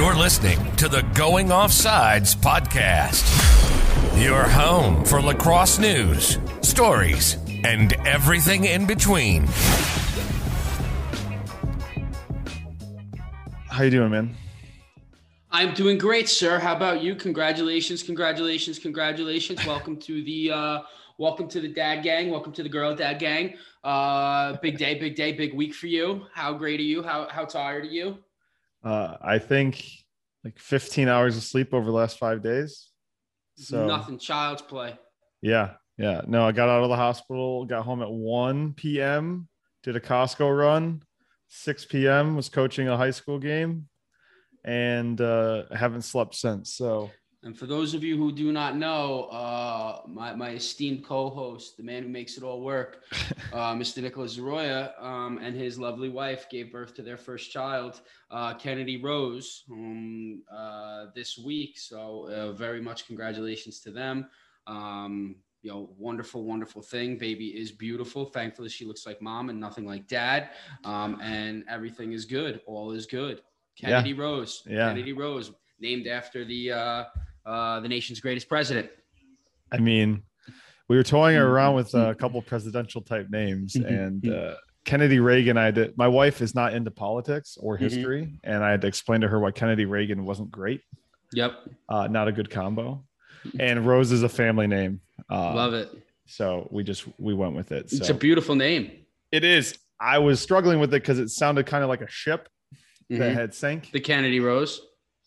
You're listening to the Going Offsides podcast, your home for lacrosse news, stories, and everything in between. How you doing, man? I'm doing great, sir. How about you? Congratulations, congratulations, congratulations. welcome to the uh welcome to the dad gang. Welcome to the girl dad gang. Uh big day, big day, big week for you. How great are you? How how tired are you? Uh, I think like 15 hours of sleep over the last five days. So Nothing, child's play. yeah, yeah. No, I got out of the hospital, got home at 1 p.m., did a Costco run, 6 p.m. was coaching a high school game, and uh, haven't slept since. So And for those of you who do not know, uh, my, my esteemed co-host, the man who makes it all work, uh, Mr. Nicholas Zaroya, um, and his lovely wife gave birth to their first child, uh, Kennedy Rose, um, uh, this week. So uh, very much congratulations to them. Um, you know, wonderful, wonderful thing. Baby is beautiful. Thankfully, she looks like mom and nothing like dad. Um, and everything is good. All is good. Yeah. Kennedy Rose. Yeah. Kennedy Rose, named after the uh, the nation's greatest president. I mean, we were toying around with a couple presidential type names, and uh, Kennedy Reagan. I did. My wife is not into politics or Mhm. history, and I had to explain to her why Kennedy Reagan wasn't great. Yep, Uh, not a good combo. And Rose is a family name. Uh, love it. So we just we went with it. It's a beautiful name. it is. I was struggling with it because it sounded kind of like a ship that Mhm. had sank. The Kennedy Rose.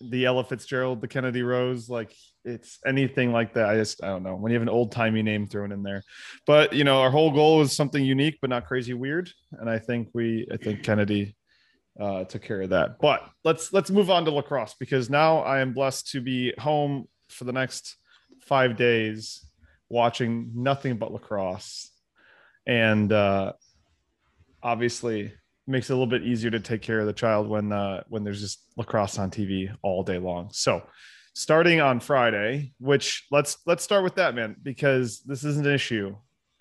The Ella Fitzgerald, the Kennedy Rose, like it's anything like that. I just I don't know when you have an old timey name thrown in there. But you know, our whole goal was something unique but not crazy weird, and I think we I think Kennedy uh, took care of that. But let's let's move on to lacrosse because now I am blessed to be home for the next five days watching nothing but lacrosse, and uh, obviously makes it a little bit easier to take care of the child when uh, when there's just lacrosse on TV all day long. So starting on Friday, which let's let's start with that, man, because this is an issue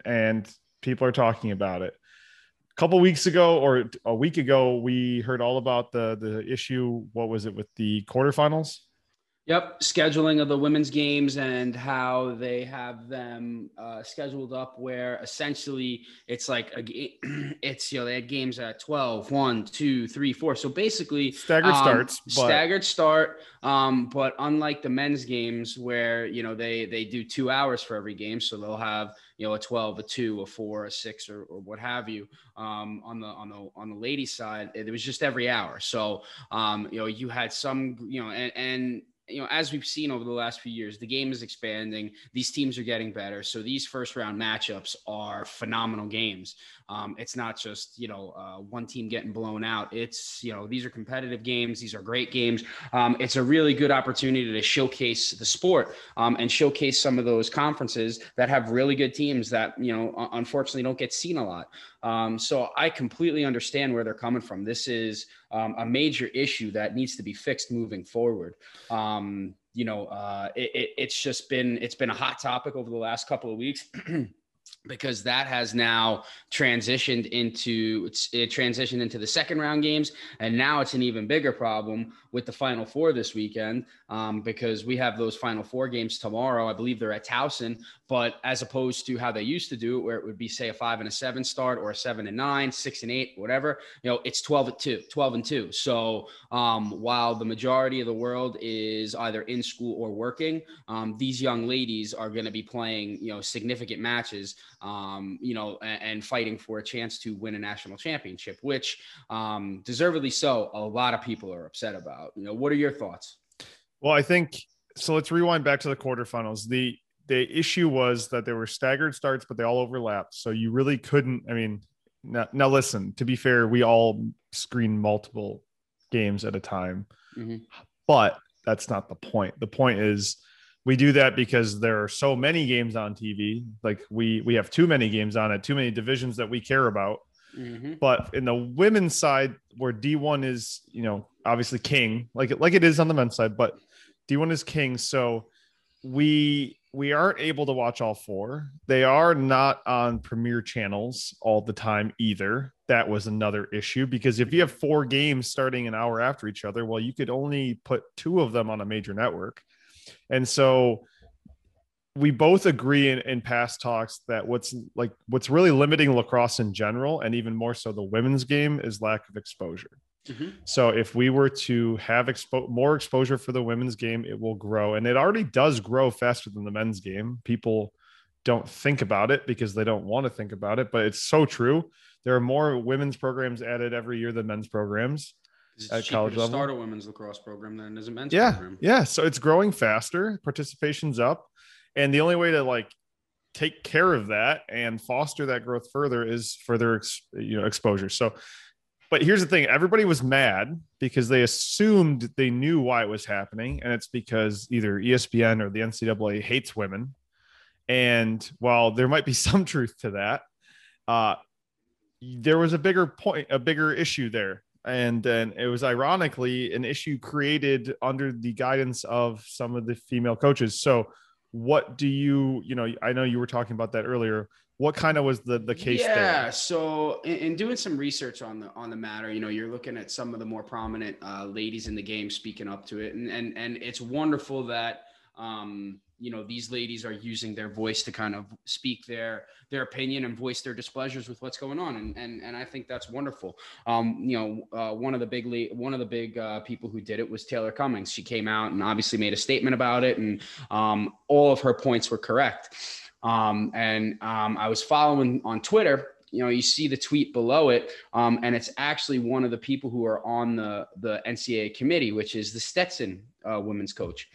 and people are talking about it. A couple weeks ago or a week ago, we heard all about the the issue. What was it with the quarterfinals? Yep, scheduling of the women's games and how they have them uh, scheduled up where essentially it's like a ga- it's you know they had games at 12 1 2 3 4 so basically Staggered um, starts, but staggered start um, but unlike the men's games where you know they they do two hours for every game so they'll have you know a 12 a 2 a 4 a 6 or, or what have you um, on the on the on the ladies side it was just every hour. So um, you know you had some you know and, and you know, as we've seen over the last few years, the game is expanding. These teams are getting better. So these first round matchups are phenomenal games. Um, it's not just, you know, uh, one team getting blown out. It's, you know, these are competitive games. These are great games. Um, it's a really good opportunity to showcase the sport um, and showcase some of those conferences that have really good teams that, you know, unfortunately don't get seen a lot. Um, so I completely understand where they're coming from. This is um, a major issue that needs to be fixed moving forward. Um, you know, uh, it, it, it's just been it's been a hot topic over the last couple of weeks. because that has now transitioned into it transitioned into the second round games and now it's an even bigger problem with the final four this weekend um, because we have those final four games tomorrow. I believe they're at towson but as opposed to how they used to do it where it would be say a five and a seven start or a seven and nine six and eight whatever you know it's 12 at 2 12 and 2 so um, while the majority of the world is either in school or working um, these young ladies are going to be playing you know significant matches um, you know and, and fighting for a chance to win a national championship which um, deservedly so a lot of people are upset about you know what are your thoughts Well, I think so. Let's rewind back to the quarterfinals. The the issue was that there were staggered starts, but they all overlapped. So you really couldn't. I mean, now, now listen. To be fair, we all screen multiple games at a time, Mhm. but that's not the point. The point is we do that because there are so many games on TV. Like we we have too many games on it, too many divisions that we care about. Mhm. But in the women's side, where D1 is, you know, obviously king, like it like it is on the men's side, but D1 is king. So we we aren't able to watch all four. They are not on premier channels all the time either. that was another issue because if you have four games starting an hour after each other, well, you could only put two of them on a major network. And so we both agree in, in past talks that what's like what's really limiting lacrosse in general, and even more so the women's game, is lack of exposure. Mm-hmm. So if we were to have expo- more exposure for the women's game, it will grow, and it already does grow faster than the men's game. People don't think about it because they don't want to think about it, but it's so true. There are more women's programs added every year than men's programs at college level. Start a women's lacrosse program than it is a men's yeah, program. Yeah, so it's growing faster. Participation's up, and the only way to like take care of that and foster that growth further is further you know exposure. So, but here's the thing: everybody was mad because they assumed they knew why it was happening, and it's because either ESPN or the NCAA hates women. And while there might be some truth to that, uh, there was a bigger point, a bigger issue there. And then it was ironically an issue created under the guidance of some of the female coaches. So, what do you, you know, I know you were talking about that earlier. What kind of was the the case yeah, there? so in, in, doing some research on the on the matter, you know, you're looking at some of the more prominent uh, ladies in the game speaking up to it, and and and it's wonderful that um, you know these ladies are using their voice to kind of speak their their opinion and voice their displeasures with what's going on. And and, and i think that's wonderful. Um, you know uh, one of the big le- one of the big uh, people who did it was taylor cummings. She came out and obviously made a statement about it and um, all of her points were correct. Um, and um, i was following on twitter you know you see the tweet below it um, and it's actually one of the people who are on the the ncaa committee which is the stetson uh, women's coach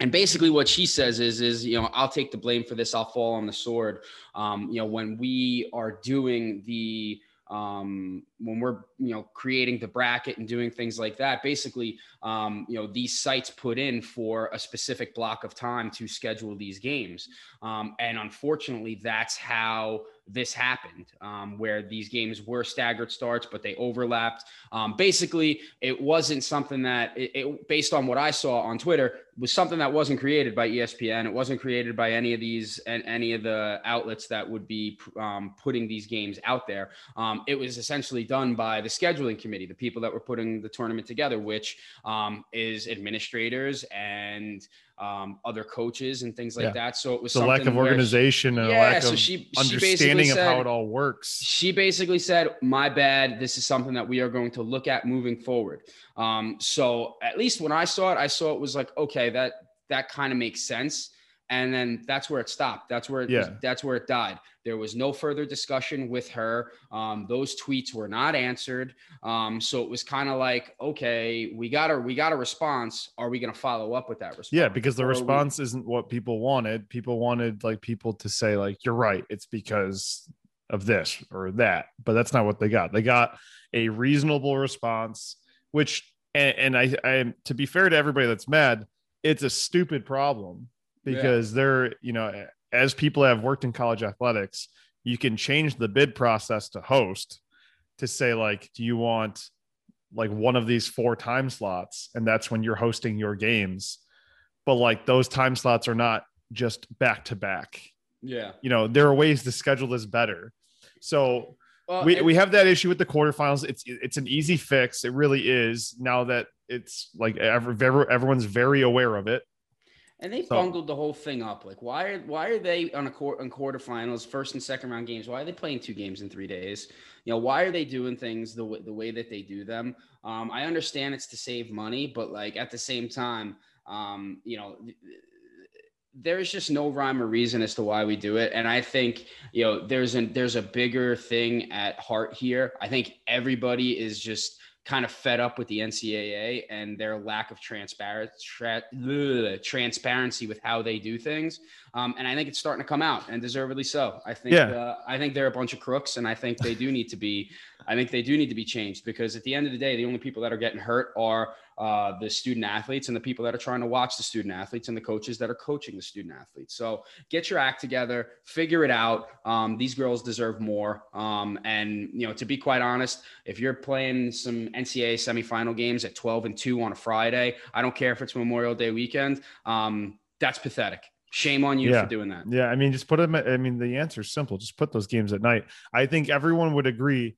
and basically what she says is is you know i'll take the blame for this. I'll fall on the sword. Um, you know when we are doing the um, when we're you know creating the bracket and doing things like that basically um, you know these sites put in for a specific block of time to schedule these games. Um, and unfortunately that's how this happened, um, where these games were staggered starts, but they overlapped. Um, basically, it wasn't something that, it, it, based on what I saw on Twitter, was something that wasn't created by ESPN. It wasn't created by any of these and any of the outlets that would be um, putting these games out there. Um, it was essentially done by the scheduling committee, the people that were putting the tournament together, which um, is administrators and um, other coaches and things like yeah. that. So it was the lack of organization she, and yeah, lack so of she, understanding she of how it all works. She basically said, "My bad. This is something that we are going to look at moving forward." Um, so at least when I saw it, I saw it was like, okay, that that kind of makes sense and then that's where it stopped. That's where it, yeah. that's where it died. There was no further discussion with her. Um, those tweets were not answered. Um, so it was kind of like, okay, we got a we got a response. Are we going to follow up with that response? Yeah, because the or response we- isn't what people wanted. People wanted like people to say like, "You're right. It's because of this or that," but that's not what they got. They got a reasonable response, which and, and I, I to be fair to everybody that's mad, it's a stupid problem because yeah. they're you know as people have worked in college athletics you can change the bid process to host to say like do you want like one of these four time slots? And that's when you're hosting your games. But like those time slots are not just back to back. Yeah. You know there are ways to schedule this better. So well, we, we have that issue with the quarterfinals. It's it's an easy fix. It really is now that it's like every, everyone's very aware of it and they so, bungled the whole thing up. Like, why are why are they on a court on quarterfinals, first and second round games? Why are they playing two games in three days? You know, why are they doing things the way the way that they do them? Um, I understand it's to save money, but like at the same time, um, you know, there's just no rhyme or reason as to why we do it. And I think you know, there's an there's a bigger thing at heart here. I think everybody is just kind of fed up with the NCAA and their lack of transparent, tra- transparency with how they do things. Um, and I think it's starting to come out, and deservedly so. I think yeah. uh, I think they're a bunch of crooks, and I think they do need to be. I think they do need to be changed because at the end of the day, the only people that are getting hurt are uh, the student athletes and the people that are trying to watch the student athletes and the coaches that are coaching the student athletes. So get your act together, figure it out. Um, these girls deserve more. Um, and you know, to be quite honest, if you're playing some NCAA semifinal games at 12 and two on a Friday, I don't care if it's Memorial Day weekend. Um, that's pathetic. Shame on you yeah. for doing that. Yeah, I mean, just put them. I mean, the answer is simple. Just put those games at night. I think everyone would agree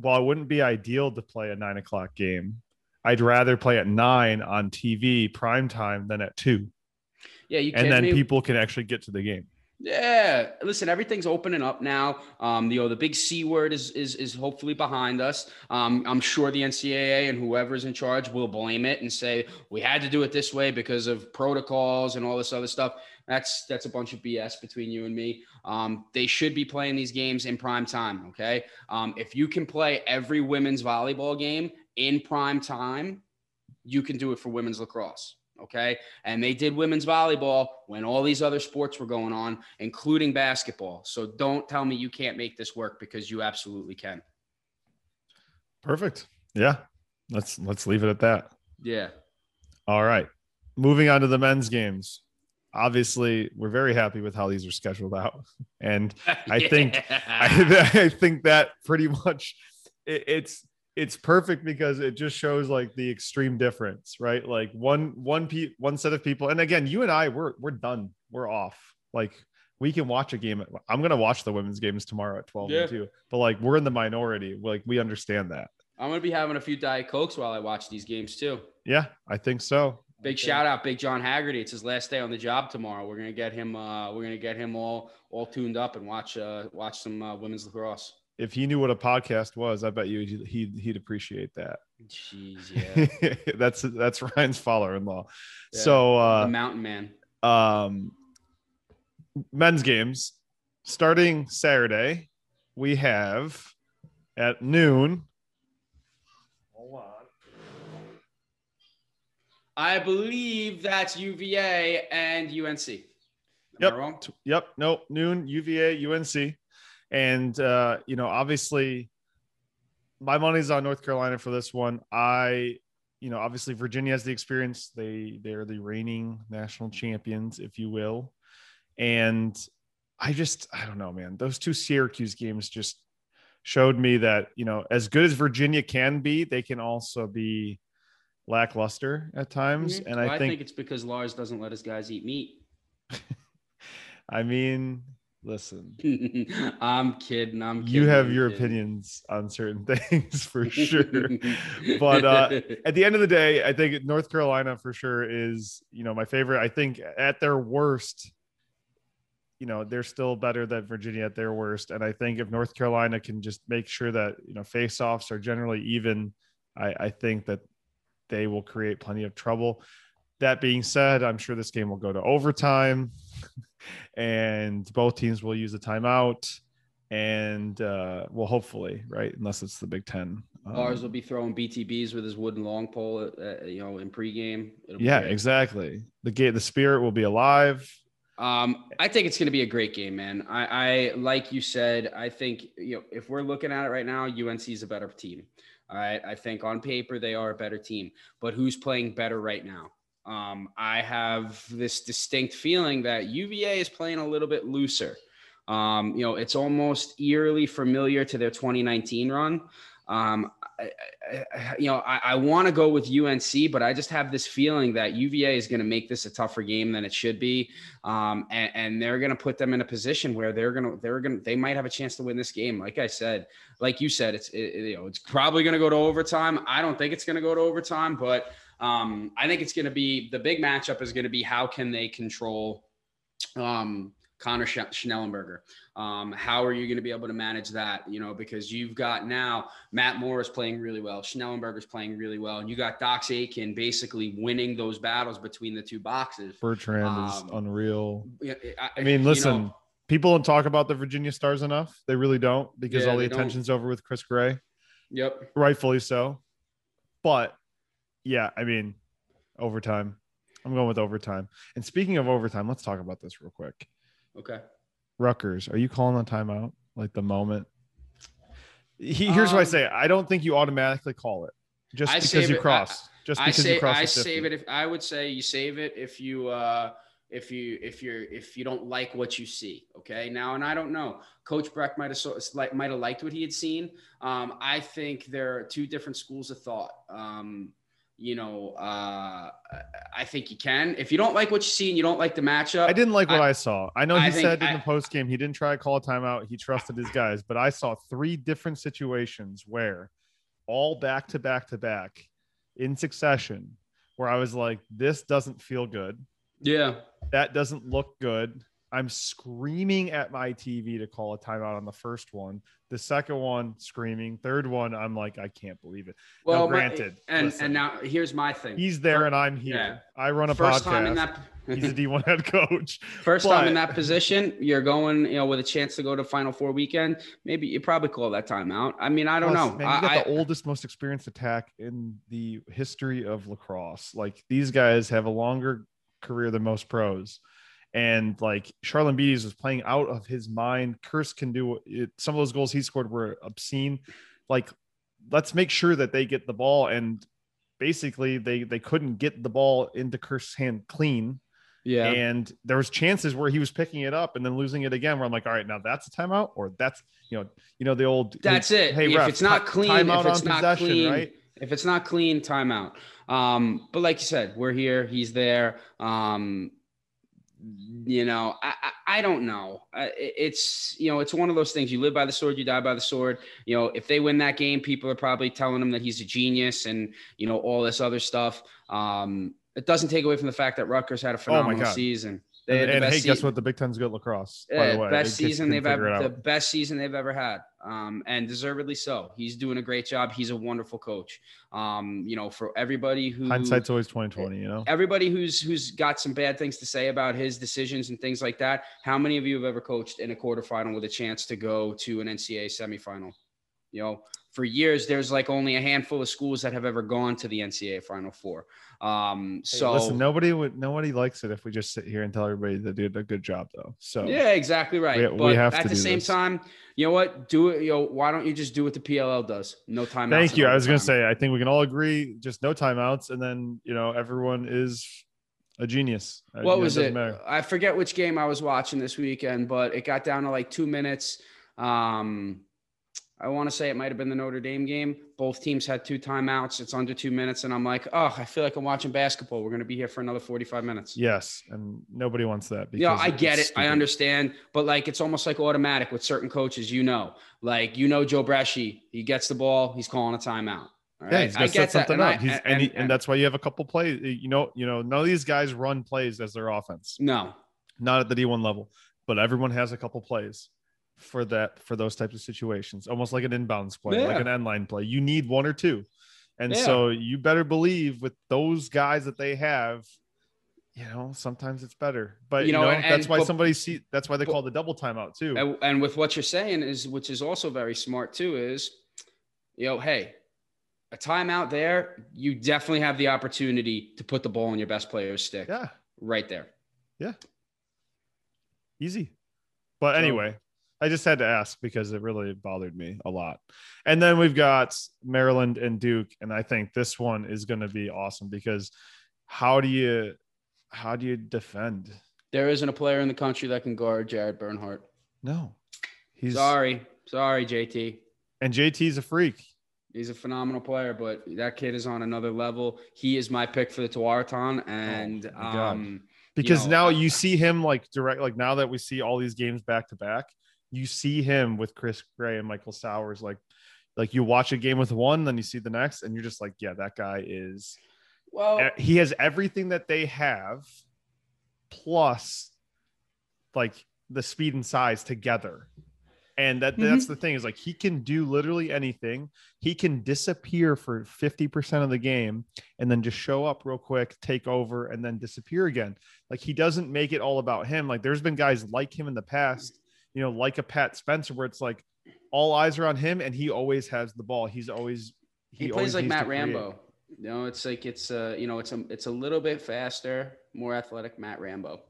while it wouldn't be ideal to play a nine o'clock game, I'd rather play at nine on TV prime time than at two. Yeah, you and then me? people can actually get to the game. Yeah, listen, everything's opening up now. Um, you know, the big C word is is is hopefully behind us. Um, I'm sure the NCAA and whoever's in charge will blame it and say we had to do it this way because of protocols and all this other stuff. That's that's a bunch of BS between you and me. Um, they should be playing these games in prime time. Okay, um, if you can play every women's volleyball game in prime time, you can do it for women's lacrosse. Okay. And they did women's volleyball when all these other sports were going on, including basketball. So don't tell me you can't make this work because you absolutely can. Perfect. Yeah. Let's let's leave it at that. Yeah. All right. Moving on to the men's games. Obviously, we're very happy with how these are scheduled out. And I yeah. think I, I think that pretty much it, it's it's perfect because it just shows like the extreme difference, right? Like one one pe- one set of people, and again, you and I we're we're done, we're off. Like we can watch a game. I'm gonna watch the women's games tomorrow at 12 yeah. and 2, but like we're in the minority. Like we understand that. I'm gonna be having a few diet cokes while I watch these games too. Yeah, I think so. Big okay. shout out, Big John Haggerty. It's his last day on the job tomorrow. We're gonna get him. Uh, we're gonna get him all all tuned up and watch uh, watch some uh, women's lacrosse if he knew what a podcast was, I bet you he'd he'd, appreciate that. Jeez, yeah. that's that's Ryan's father-in-law. Yeah, so uh the mountain man. Um men's games starting Saturday, we have at noon. Hold on. I believe that's UVA and UNC. Am yep. Yep. Nope. Noon, UVA, UNC. And uh, you know, obviously, my money's on North Carolina for this one. I, you know, obviously Virginia has the experience. They they're the reigning national champions, if you will. And I just I don't know, man. Those two Syracuse games just showed me that you know, as good as Virginia can be, they can also be lackluster at times. Mm-hmm. And well, I, think, I think it's because Lars doesn't let his guys eat meat. I mean, listen i'm kidding i'm kidding, you have your opinions on certain things for sure but uh, at the end of the day i think north carolina for sure is you know my favorite i think at their worst you know they're still better than virginia at their worst and i think if north carolina can just make sure that you know face offs are generally even i i think that they will create plenty of trouble that being said i'm sure this game will go to overtime and both teams will use a timeout and uh well hopefully right unless it's the big 10 um, Lars will be throwing BTBs with his wooden long pole, uh, you know, in pregame. yeah, exactly. The game, the spirit will be alive. Um, I think it's going to be a great game, man. I, I, like you said, I think you know if we're looking at it right now, UNC is a better team. All right, I think on paper they are a better team, but who's playing better right now? Um, I have this distinct feeling that UVA is playing a little bit looser. Um, you know, it's almost eerily familiar to their 2019 run. Um, I, you know, I, I want to go with UNC, but I just have this feeling that UVA is going to make this a tougher game than it should be, um, and, and, they're going to put them in a position where they're going to they're going they might have a chance to win this game. Like I said, like you said, it's it, you know it's probably going to go to overtime. I don't think it's going to go to overtime, but um, I think it's going to be the big matchup is going to be how can they control um, Connor Shellenberger. Um, how are you going to be able to manage that? You know, because you've got now Matt Moore is playing really well, Shellenberger's playing really well, and you got Dox Aitken basically winning those battles between the two boxes. Bertrand um, is unreal. I, I mean, listen. You know, people don't talk about the Virginia Stars enough. They really don't because yeah, all the attention's don't. over with Chris Gray. Yep. Rightfully so. But yeah, I mean, overtime. I'm going with overtime. And speaking of overtime, let's talk about this real quick. Okay. Rutgers, are you calling a timeout like the moment? He, here's um, what I um, say: I don't think you automatically call it just I because you it, cross. I, just because I say, you cross. I save it if I would say you save it if you uh if you if you're if you don't like what you see okay now and i don't know coach Brecht might have so, like might have liked what he had seen um, i think there are two different schools of thought um, you know, uh, I think you can. If you don't like what you see and you don't like the matchup, I didn't like what I, I- saw. I know he I think said in I- the post game he didn't try to call a timeout. He trusted his guys, but I saw three different situations where all back to back to back in succession where I was like, this doesn't feel good. yeah, That doesn't look good. I'm screaming at my TV to call a timeout on the first one. The second one, screaming. Third one, I'm like, I can't believe it. well, my- granted, and listen. and now here's my thing. He's there and I'm here. yeah. I run a First podcast. time in that. He's a D1 head coach. First time in that position, you're going, you know, with a chance to go to Final Four weekend. Maybe you probably call that timeout. I mean, I don't Plus, know. Man, you I, got I- the oldest, most experienced attack in the history of lacrosse. Like these guys have a longer career than most pros. And like Charalambides was playing out of his mind. Kirst can do it. Some of those goals he scored were obscene. Like, let's make sure that they get the ball. And basically, they they couldn't get the ball into Kirst's hand clean. yeah. And there was chances where he was picking it up and then losing it again. Where I'm like, all right, now that's a timeout, or that's you know, you know the old. That's hey, it. Hey, if ref, it's not clean, timeout if it's not possession, clean, right? if it's not clean, timeout. Um, but like you said, we're here. He's there. Um, you know, I, I, I don't know. I, it's you know, it's one of those things. You live by the sword, you die by the sword. You know, if they win that game, people are probably telling him that he's a genius and you know all this other stuff. Um, it doesn't take away from the fact that Rutgers had a phenomenal God. season. They And, the and hey, guess what? The Big Ten's good lacrosse. by yeah, the way, best in case you season they've ever the best season they've ever had. Um, and deservedly so. He's doing a great job. He's a wonderful coach. Um, you know, for everybody who Hindsight's always 2020, you know. everybody who's who's got some bad things to say about his decisions and things like that. How many of you have ever coached in a quarterfinal with a chance to go to an NCAA semifinal? You know, for years there's like only a handful of schools that have ever gone to the NCAA Final Four. Um, Hey, so listen, nobody would nobody likes it if we just sit here and tell everybody they did a good job, though. So Yeah, exactly right. We- we but have at to the same this. time, you know what? Do it. You know, why don't you just do what the PLL does? No time. thank you. I was gonna say, I think we can all agree, just no timeouts, and then you know everyone is a genius. Uh, you What know, was it? matter. I forget which game I was watching this weekend, but it got down to like two minutes. Um, I want to say it might have been the Notre Dame game. Both teams had two timeouts. It's under two minutes, and I'm like, oh, I feel like I'm watching basketball. We're going to be here for another 45 minutes. Yes, and nobody wants that. Yeah, I get it. I understand, but like it's almost like automatic with certain coaches. You know, like you know Joe Breschi, he gets the ball, he's calling a timeout. All Yeah, right, he's I gonna get set that, something and, up. I, and, and, he- and- and that's why you have a couple plays. You know, you know, none of these guys run plays as their offense, no, not at the D1 level, but everyone has a couple plays for that for those types of situations, almost like an inbounds play, like an end line play. You need one or two, and Yeah. so you better believe with those guys that they have. You know, sometimes it's better, but You you know, know, and- that's why but- somebody see. That's why they but- call the double timeout too. and, and with what you're saying is, which is also very smart too, is you know, hey, a timeout there, you definitely have the opportunity to put the ball in your best player's stick yeah, right there. Yeah. Easy. But anyway, I just had to ask because it really bothered me a lot. And then we've got Maryland and Duke, and I think this one is going to be awesome because how do you how do you defend? There isn't a player in the country that can guard Jared Bernhardt. No, he's Sorry, sorry, JT. and JT's a freak. He's a phenomenal player, but that kid is on another level. He is my pick for the Tewaaraton, and Oh, um, because know, now you see him like direct like now that we see all these games back to back you see him with chris gray and michael sowers like like you watch a game with one then you see the next and you're just like yeah that guy is well, eh, he has everything that they have plus like the speed and size together. And that that's Mm-hmm. the thing is like he can do literally anything. He can disappear for 50% of the game and then just show up real quick take over and then disappear again. Like he doesn't make it all about him. Like there's been guys like him in the past you know like a pat spencer where it's like all eyes are on him and he always has the ball he's always he, always plays like needs to Matt create. Rambo. You know, it's like it's uh, you know, it's a it's a little bit faster, more athletic Matt Rambo.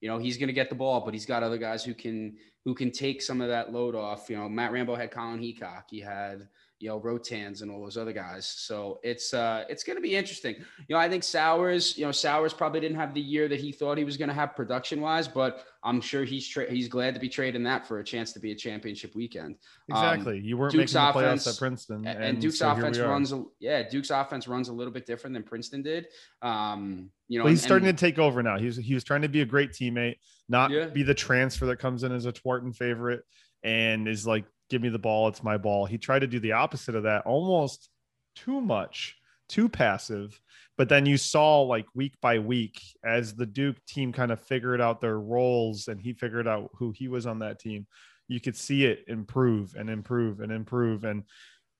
You know, he's gonna get the ball, but he's got other guys who can who can take some of that load off. You know, Matt Rambo had Colin Heacock. He had you know, Rotanz and all those other guys. So it's uh it's gonna be interesting. You know, I think Sowers, you know, Sowers probably didn't have the year that he thought he was gonna have production wise, but I'm sure he's tra- he's glad to be trading that for a chance to be a championship weekend. Exactly. Um, you weren't Duke's making the offense, playoffs at Princeton, and, and Duke's so offense runs. Yeah, Duke's offense runs a little bit different than Princeton did. Um, you know, he's and, starting and, to take over now. He's he was trying to be a great teammate, not Yeah. be the transfer that comes in as a Tewaaraton favorite and is like, give me the ball, it's my ball. He tried to do the opposite of that, almost too much, too passive. But then you saw like week by week as the Duke team kind of figured out their roles and he figured out who he was on that team. You could see it improve and improve and improve. And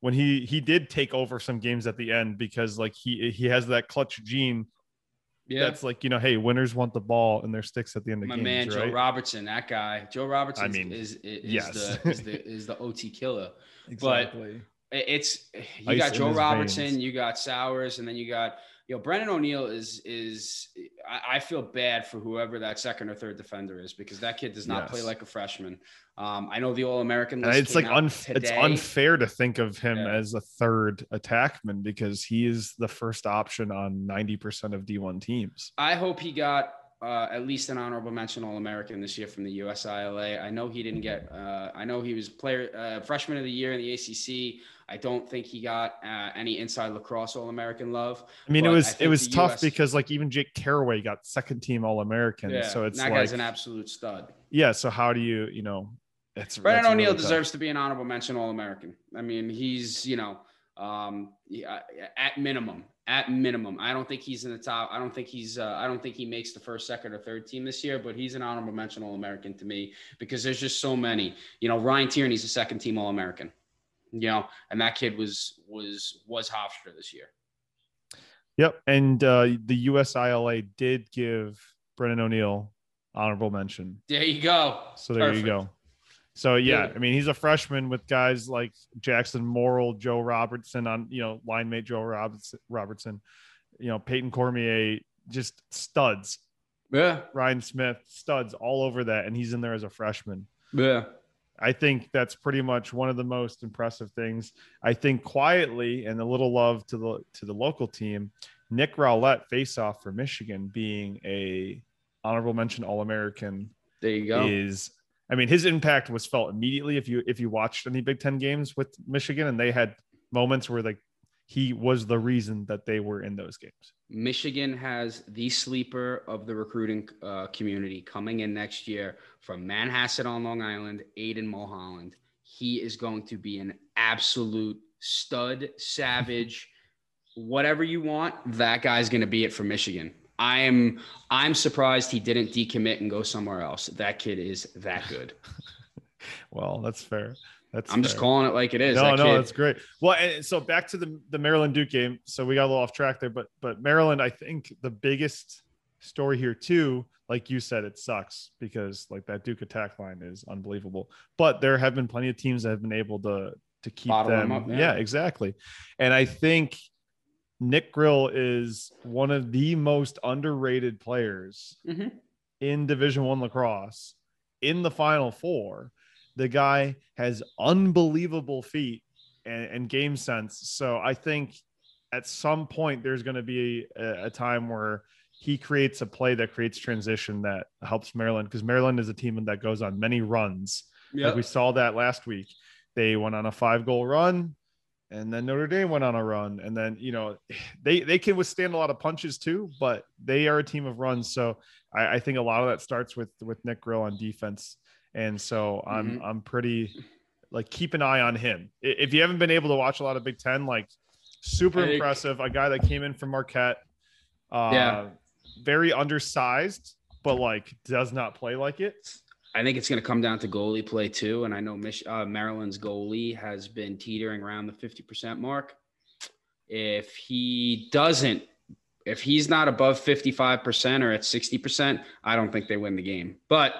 when he he did take over some games at the end because like he he has that clutch gene yeah. that's like you know hey winners want the ball and their sticks at the end of my games man right Joe Robertson, that guy. Joe Robertson I mean, is is, is yes. the is the is the OT killer. exactly It- It's you Ice got Joe Robertson, veins. you got Sowers, and then you got you know Brennan O'Neill is is I, I feel bad for whoever that second or third defender is because that kid does not Yes. play like a freshman. Um, I know the All American it's like unf- it's unfair to think of him Yeah. as a third attackman because he is the first option on 90% of d1 teams I hope he got uh, at least an honorable mention All American this year from the USILA. I know he didn't get. Uh, I know he was player uh, freshman of the year in the ACC. I don't think he got uh, any inside lacrosse All American love. i mean it was it was tough US because like even jake Carraway got second team all-american Yeah, so it's that like guy's an absolute stud. yeah so how do you you know it's Brennan that's O'Neill really deserves to be an honorable mention All American. I mean, he's you know um, yeah, at minimum, at minimum. I don't think he's in the top. I don't think he's. Uh, I don't think he makes the first, second, or third team this year. But he's an honorable mention All American to me because there's just so many. You know, Ryan Tierney's a second team All American. You know, and that kid was was was Hofstra this year. Yep. And uh, the USILA did give Brennan O'Neill honorable mention. There you go. So there you go. So yeah, Yeah. I mean, he's a freshman with guys like Jackson Morrill, Joe Robertson on, you know, line mate Joe Robertson, Robertson, you know, Peyton Cormier, just studs. Yeah, Ryan Smith, studs all over that, and he's in there as a freshman. yeah. I think that's pretty much one of the most impressive things. I think quietly and a little love to the to the local team, Nick Rowlett face off for Michigan being a honorable mention All American There you go. is I mean his impact was felt immediately if you if you watched any Big 10 games with Michigan and they had moments where like he was the reason that they were in those games. Michigan has the sleeper of the recruiting uh, community coming in next year from Manhasset on Long Island, Aiden Mulholland. He is going to be an absolute stud, savage, whatever you want. That guy's going to be it for Michigan. I am I'm surprised he didn't decommit and go somewhere else. That kid is that good. Well, that's fair. That's I'm just calling it like it is. No, that no, kid, that's great. Well, and so back to the the Maryland Duke game. So we got a little off track there, but but Maryland, I think the biggest story here too, like you said, it sucks because like that Duke attack line is unbelievable. But there have been plenty of teams that have been able to to keep Bottle them. them up, yeah. yeah. exactly. And I think Nick Grill is one of the most underrated players Mhm. in Division One lacrosse in the Final Four. The guy has unbelievable feet and, and game sense. So I think at some point there's going to be a, a time where he creates a play that creates transition that helps Maryland because Maryland is a team that goes on many runs. Yep. Like we saw that last week. They went on a five goal run and then Notre Dame went on a run. And then, you know, they, they can withstand a lot of punches too, but they are a team of runs. So I, I think a lot of that starts with, with Nick Grill on defense. And so I'm, I'm pretty like, keep an eye on him. If you haven't been able to watch a lot of Big Ten, like super impressive. A guy that came in from Marquette, uh, Yeah. very undersized, but like does not play like it. I think it's going to come down to goalie play too. And I know Mich- uh, Maryland's goalie has been teetering around the 50% mark. If he doesn't, if he's not above 55% or at 60%, I don't think they win the game. But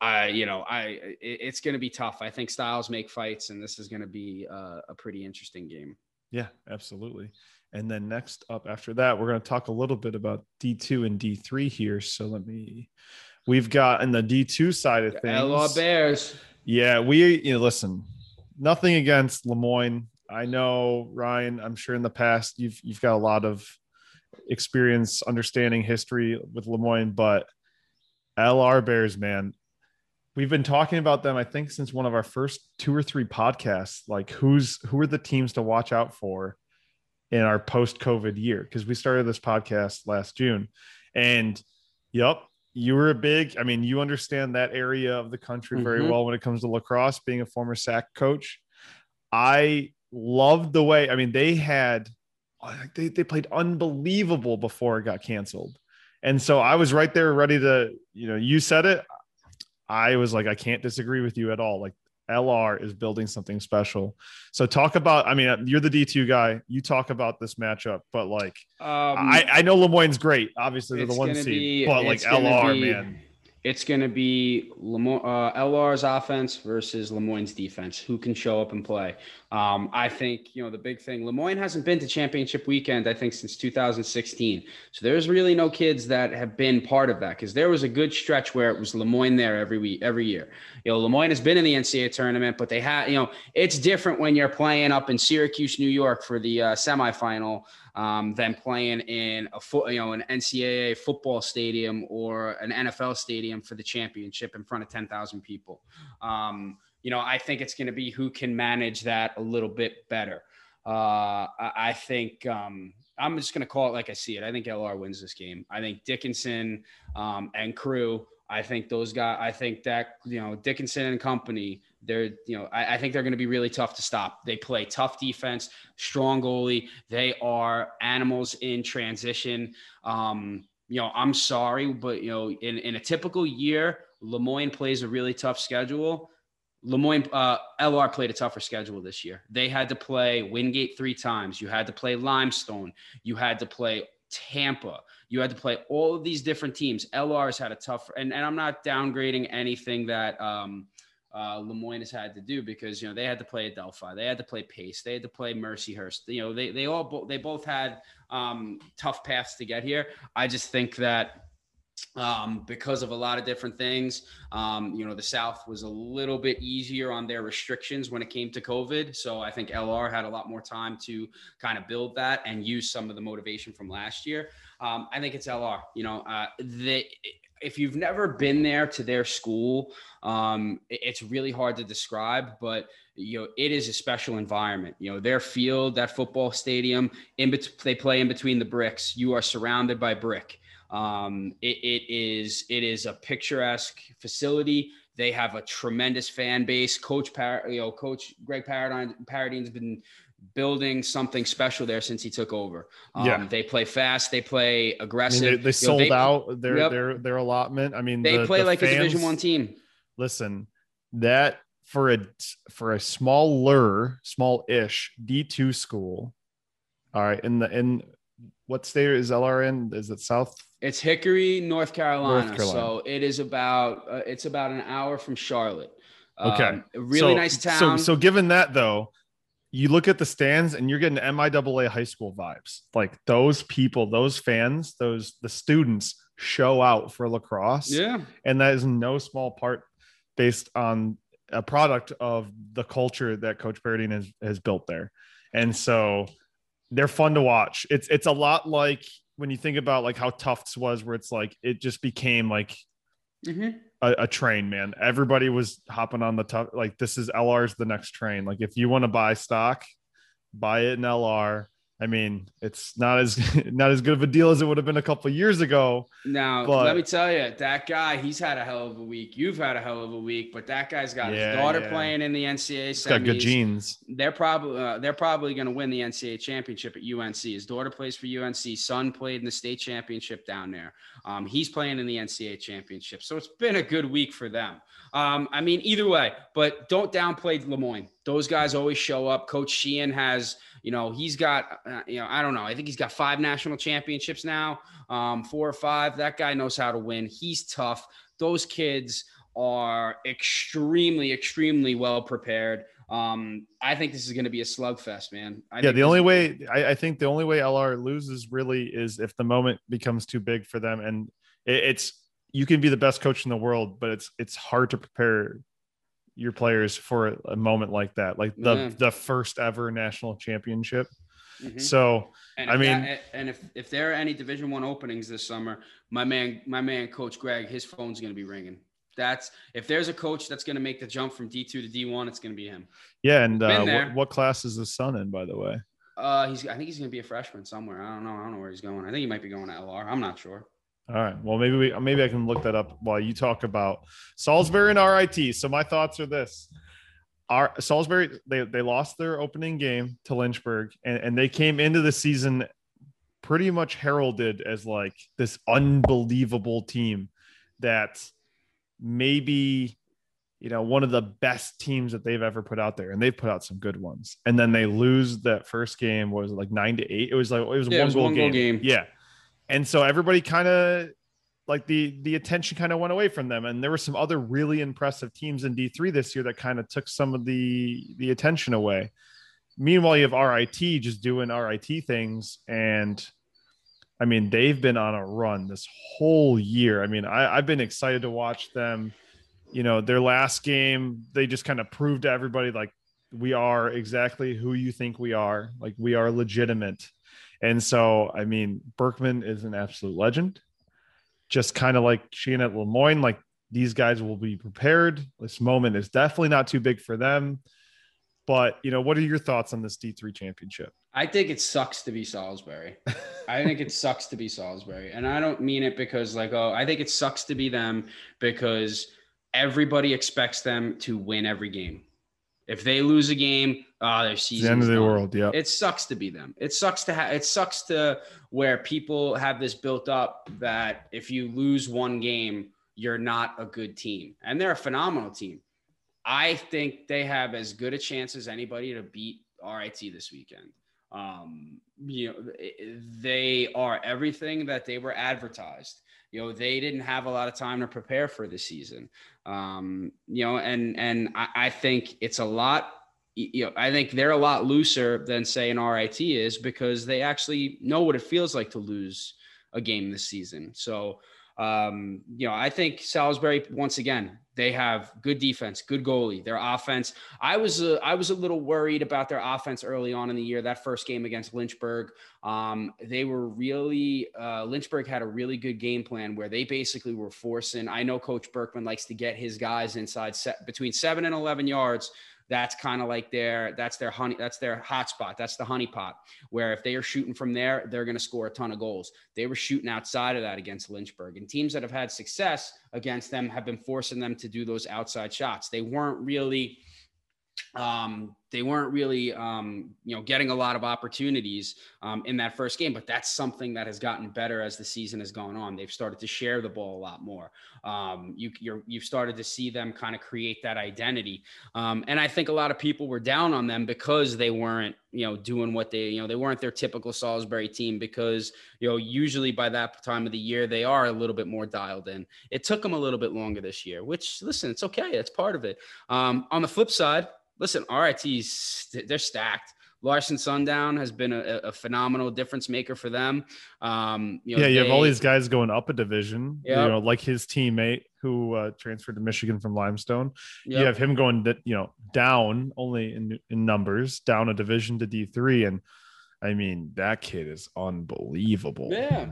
I, you know, I, it, it's going to be tough. I think styles make fights, and this is going to be uh, a pretty interesting game. Yeah, absolutely. And then next up after that, we're going to talk a little bit about D2 and D3 here. So let me, we've got in the D2 side of things. LR. Bears. Yeah, we, you know, listen, nothing against Lemoyne I know Ryan. I'm sure in the past you've you've got a lot of experience understanding history with Le Moyne, but LR Bears, man, we've been talking about them. I think since one of our first two or three podcasts. Like, who's who are the teams to watch out for in our post-COVID year? Because we started this podcast last June, and yep, you were a big. I mean, you understand that area of the country very Mhm. well when it comes to lacrosse. Being a former SAC coach, I loved the way. I mean, they had they, they played unbelievable before it got canceled. And so I was right there ready to, you know, you said it. I was like, I can't disagree with you at all. Like LR is building something special. So talk about, I mean, you're the D2 guy. You talk about this matchup, but like, Um, I, I know Lemoyne's great. Obviously, they're the one seed, be- but like LR, be- man. It's going to be Lemo- uh, LR's offense versus Lemoyne's defense. Who can show up and play? Um, I think, you know, the big thing, Lemoyne hasn't been to championship weekend, I think, since 2016. So there's really no kids that have been part of that because there was a good stretch where it was Lemoyne there every week, every year. You know, Lemoyne has been in the NCAA tournament, but they had, you know, it's different when you're playing up in Syracuse, New York for the uh, semifinal um, than playing in a foot, you know, an NCAA football stadium or an NFL stadium for the championship in front of 10,000 people. Um, you know, I think it's going to be who can manage that a little bit better. Uh, I, think um, I'm just going to call it like I see it. I think LR wins this game. I think Dickinson um, and crew. I think those guys. I think that you know Dickinson and company. They're you know I, I think they're going to be really tough to stop. They play tough defense, strong goalie. They are animals in transition. Um, you know, I'm sorry, but you know, in, in a typical year, Lemoyne plays a really tough schedule. Lemoyne, uh, LR played a tougher schedule this year. They had to play Wingate three times. You had to play Limestone. You had to play Tampa. You had to play all of these different teams. LR's had a tough, and, and I'm not downgrading anything that um, uh, Lemoyne has had to do because you know they had to play Adelphi, they had to play Pace, they had to play Mercyhurst. You know they they all bo- they both had um, tough paths to get here. I just think that um, because of a lot of different things. Um, you know, the South was a little bit easier on their restrictions when it came to COVID. So I think LR had a lot more time to kind of build that and use some of the motivation from last year. Um, I think it's LR. You know, uh. If you've never been there to their school, um, it's really hard to describe, but you know it is a special environment. You know their field, that football stadium, in bet- they play in between the bricks. You are surrounded by brick. Um, it, it is it is a picturesque facility. They have a tremendous fan base. Coach Par- you know, Coach Greg Paradine Paradine's been building something special there since he took over. Um, Yeah. they play fast. They play I aggressive. mean, they, they know, sold they- out their Yep. their their allotment. I mean, They the- play the like a Division One team. listen that for a for a smaller small-ish d2 school all right in the in what state is lr in is it south It's Hickory, North Carolina. North Carolina. So it is about uh, it's about an hour from Charlotte. Okay. Um, a really So- nice town. so so given that though you look at the stands and you're getting miaa high school vibes like those people those fans those the students show out for lacrosse yeah. and that is no small part based on a product of the culture that Coach Paradine has, has built there. And so they're fun to watch. It's it's a lot like when you think about like how Tufts was, where it's like it just became like Mhm. a, a train, man. Everybody was hopping on the tough. Like this is LR's the next train. Like if you want to buy stock, buy it in LR. I mean, it's not as not as good of a deal as it would have been a couple of years ago. Now, But- let me tell you, that guy, he's had a hell of a week. You've had a hell of a week, but that guy's got Yeah, his daughter yeah. playing in the NCAA It's got good genes. They're probably uh, they're probably going to win the NCAA championship at UNC. His daughter plays for UNC. Son played in the state championship down there. Um, he's playing in the NCAA championship. So it's been a good week for them. Um, I mean, either way, but don't downplay Lemoyne. Those guys always show up. Coach Sheehan has, you know, he's got, uh, you know, I don't know. I think he's got five national championships now, um, four or five. That guy knows how to win. He's tough. Those kids are extremely, extremely well prepared. Um, I think this is going to be a slugfest, man. I yeah, the only way I, I think the only way LR loses really is if the moment becomes too big for them, and it, it's you can be the best coach in the world, but it's it's hard to prepare your players for a moment like that, like the Yeah. the first ever national championship. Mhm. So And I mean- that- and if if there are any Division One openings this summer, my man, my man, Coach Greg, his phone's going to be ringing. That's if there's a coach that's going to make the jump from D two to D one, it's going to be him. yeah, and uh, what, what class is his son in, by the way? Uh, he's I think he's going to be a freshman somewhere. I don't know. I don't know where he's going. I think he might be going to LR. I'm not sure. All right. Well, maybe we maybe I can look that up while you talk about Salisbury and RIT. So my thoughts are this: Our Salisbury they they lost their opening game to Lynchburg, and, and they came into the season pretty much heralded as like this unbelievable team that maybe you know one of the best teams that they've ever put out there and they've put out some good ones and then they lose that first game what was it like nine to eight it was like it was, Yeah, it one, was goal one goal game. game. yeah and so everybody kind of like the the attention kind of went away from them. And there were some other really impressive teams in d3 this year that kind of took some of the the attention away. Meanwhile you have rit just doing rit things. And i mean they've been on a run this whole year. I mean I, i've been excited to watch them. You know their last game they just kind of proved to everybody like we are exactly who you think we are like we are legitimate and so i mean berkman is an absolute legend just kind of like Sheehan at Le Moyne, like these guys will be prepared. This moment is definitely not too big for them. But you know, what are your thoughts on this D3 championship? I think it sucks to be Salisbury. I think it sucks to be Salisbury. And I don't mean it because, like, oh, I think it sucks to be them because everybody expects them to win every game. If they lose a game, oh, their season. the end of the world. Yeah. It sucks to be them. It sucks to have. It sucks to where people have this built up that if you lose one game, you're not a good team, and they're a phenomenal team. I think they have as good a chance as anybody to beat RIT this weekend. Um, you know, they are everything that they were advertised. You know, they didn't have a lot of time to prepare for the season. Um, you know, and and I, I think it's a lot you know, I think they're a lot looser than say an RIT is because they actually know what it feels like to lose a game this season. So, um, you know, I think Salisbury once again they have good defense, good goalie. Their offense, I was a, I was a little worried about their offense early on in the year. That first game against Lynchburg, um, they were really uh, Lynchburg had a really good game plan where they basically were forcing. I know Coach Berkman likes to get his guys inside set between seven and eleven yards that's kind of like their that's their honey that's their hot spot that's the honey pot where if they are shooting from there they're going to score a ton of goals. They were shooting outside of that against lynchburg and teams that have had success against them have been forcing them to do those outside shots. They weren't really um, they weren't really, um, you know, getting a lot of opportunities um, in that first game. But that's something that has gotten better as the season has gone on. They've started to share the ball a lot more. Um, you, you've started to see them kind of create that identity. Um, and I think a lot of people were down on them because they weren't, you know, doing what they, you know, they weren't their typical Salisbury team because, you know, usually by that time of the year they are a little bit more dialed in. It took them a little bit longer this year, which listen, it's okay. it's part of it. Um, on the flip side listen, RIT's they're stacked. Larson Sundown has been a, a phenomenal difference maker for them. Um, you know, yeah, you have all these guys going up a division. Yep. You know, like his teammate who uh, transferred to Michigan from Limestone. Yep. You have him going, that you know, down only in in numbers, down a division to D three, and I mean that kid is unbelievable. Yeah,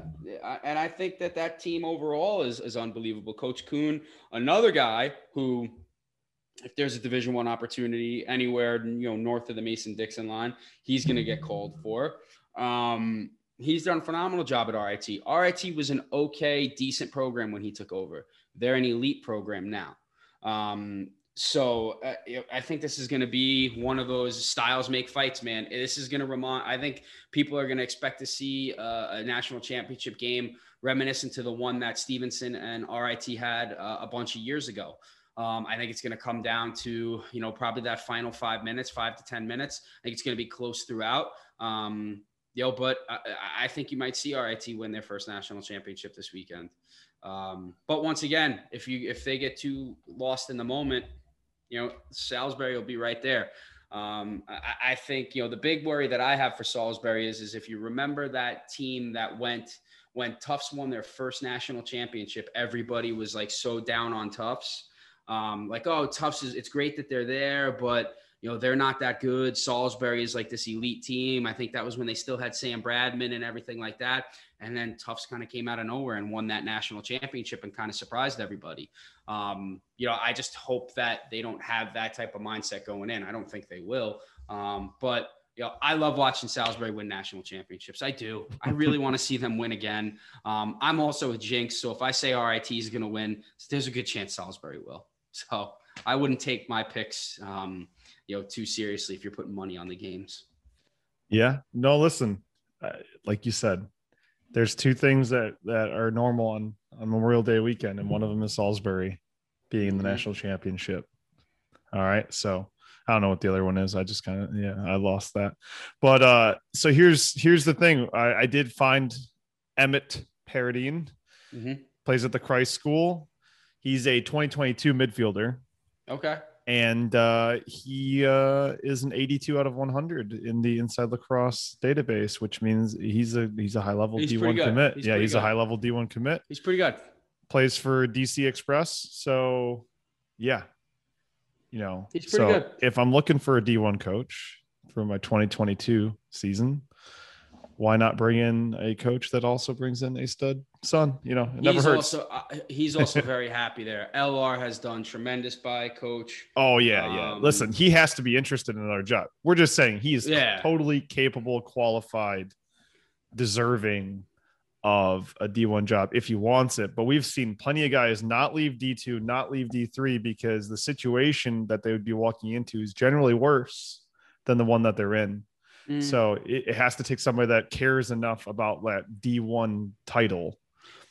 and I think that that team overall is is unbelievable. Coach Kuhn, another guy who, if there's a Division One opportunity anywhere, you know, north of the Mason Dixon line, he's going to get called for. Um, he's done a phenomenal job at RIT. RIT was an okay, decent program when he took over. They're an elite program now. Um, so uh, I think this is going to be one of those styles make fights, man. This is going to remind. I think people are going to expect to see uh, a national championship game reminiscent to the one that Stevenson and RIT had uh, a bunch of years ago. Um, I think it's going to come down to you know probably that final five minutes, five to ten minutes. I think it's going to be close throughout. Um, you know, but I, I think you might see RIT win their first national championship this weekend. Um, but once again, if you if they get too lost in the moment, you know, Salisbury will be right there. Um, I, I think you know the big worry that I have for Salisbury is is if you remember that team that went when Tufts won their first national championship, everybody was like so down on Tufts. Um, like, oh, Tufts is it's great that they're there, but you know they're not that good. Salisbury is like this elite team. I think that was when they still had Sam Bradman and everything like that. And then Tufts kind of came out of nowhere and won that national championship and kind of surprised everybody. Um, you know, I just hope that they don't have that type of mindset going in. I don't think they will. Um, but you know, I love watching Salisbury win national championships. I do. I really want to see them win again. Um, I'm also a jinx, so if I say RIT is going to win, there's a good chance Salisbury will. So I wouldn't take my picks, um, you know, too seriously if you're putting money on the games. Yeah. No, listen, uh, like you said, there's two things that that are normal on on Memorial Day weekend, and one of them is Salisbury being in the mm-hmm. national championship. All right, so I don't know what the other one is. I just kind of yeah, I lost that. But uh, so here's here's the thing. I, I did find Emmett Paradine mm-hmm. plays at the Christ School. He's a 2022 midfielder. Okay and uh, he uh, is an 82 out of 100 in the inside lacrosse database, which means he's a he's a high level he's D1 commit. He's yeah, he's good. a high level D1 commit. He's pretty good. Plays for DC Express, so yeah, you know. He's pretty so good. If I'm looking for a D1 coach for my 2022 season, why not bring in a coach that also brings in a stud son? You know, it never he's hurts. Also, uh, he's also very happy there. LR has done tremendous by coach. Oh yeah, yeah. Um, Listen, he has to be interested in another job. We're just saying he's yeah. totally capable, qualified, deserving of a D1 job if he wants it. But we've seen plenty of guys not leave D2, not leave D3 because the situation that they would be walking into is generally worse than the one that they're in. Mm. So it, it, has to take somebody that cares enough about that D1 title.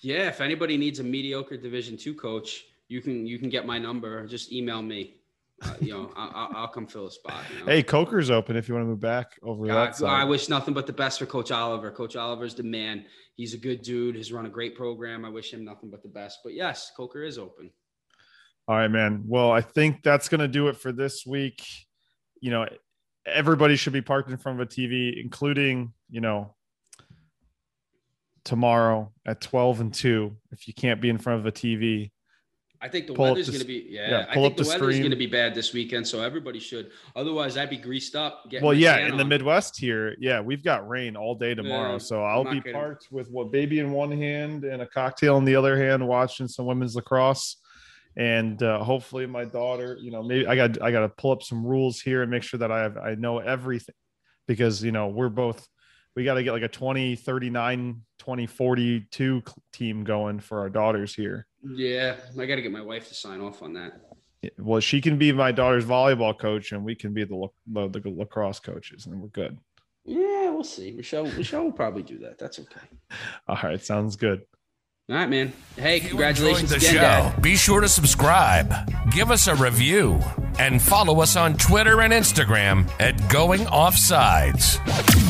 Yeah, if anybody needs a mediocre Division two coach, you can you can get my number. Just email me. Uh, you know, I, will come fill a spot. You know? Hey, Coker's open if you want to move back over God, that. Side. I wish nothing but the best for Coach Oliver. Coach Oliver's the man. He's a good dude. He's run a great program. I wish him nothing but the best. But yes, Coker is open. All right, man. Well, I think that's going to do it for this week. You know, everybody should be parked in front of a TV, including, you know, tomorrow at 12 and 2. If you can't be in front of a TV, I think the weather's going to be yeah. yeah I think the, the weather's going to be bad this weekend, so everybody should. Otherwise, I'd be greased up. Well, yeah, in on. the Midwest here, yeah, we've got rain all day tomorrow, yeah, so I'll be gonna... parked with what baby in one hand and a cocktail in the other hand, watching some women's lacrosse and uh, hopefully my daughter you know maybe i got i got to pull up some rules here and make sure that i have i know everything. Because you know we're both we got to get like a 20 39 20 42 team going for our daughters here. Yeah i got to get my wife to sign off on that. Well she can be my daughter's volleyball coach and we can be the, the, the lacrosse coaches and we're good. Yeah we'll see. Michelle michelle will probably do that. That's okay. All right sounds good all right, man. Hey, congratulations the again, show. Dad. Be sure to subscribe, give us a review, and follow us on Twitter and Instagram at Going Offsides.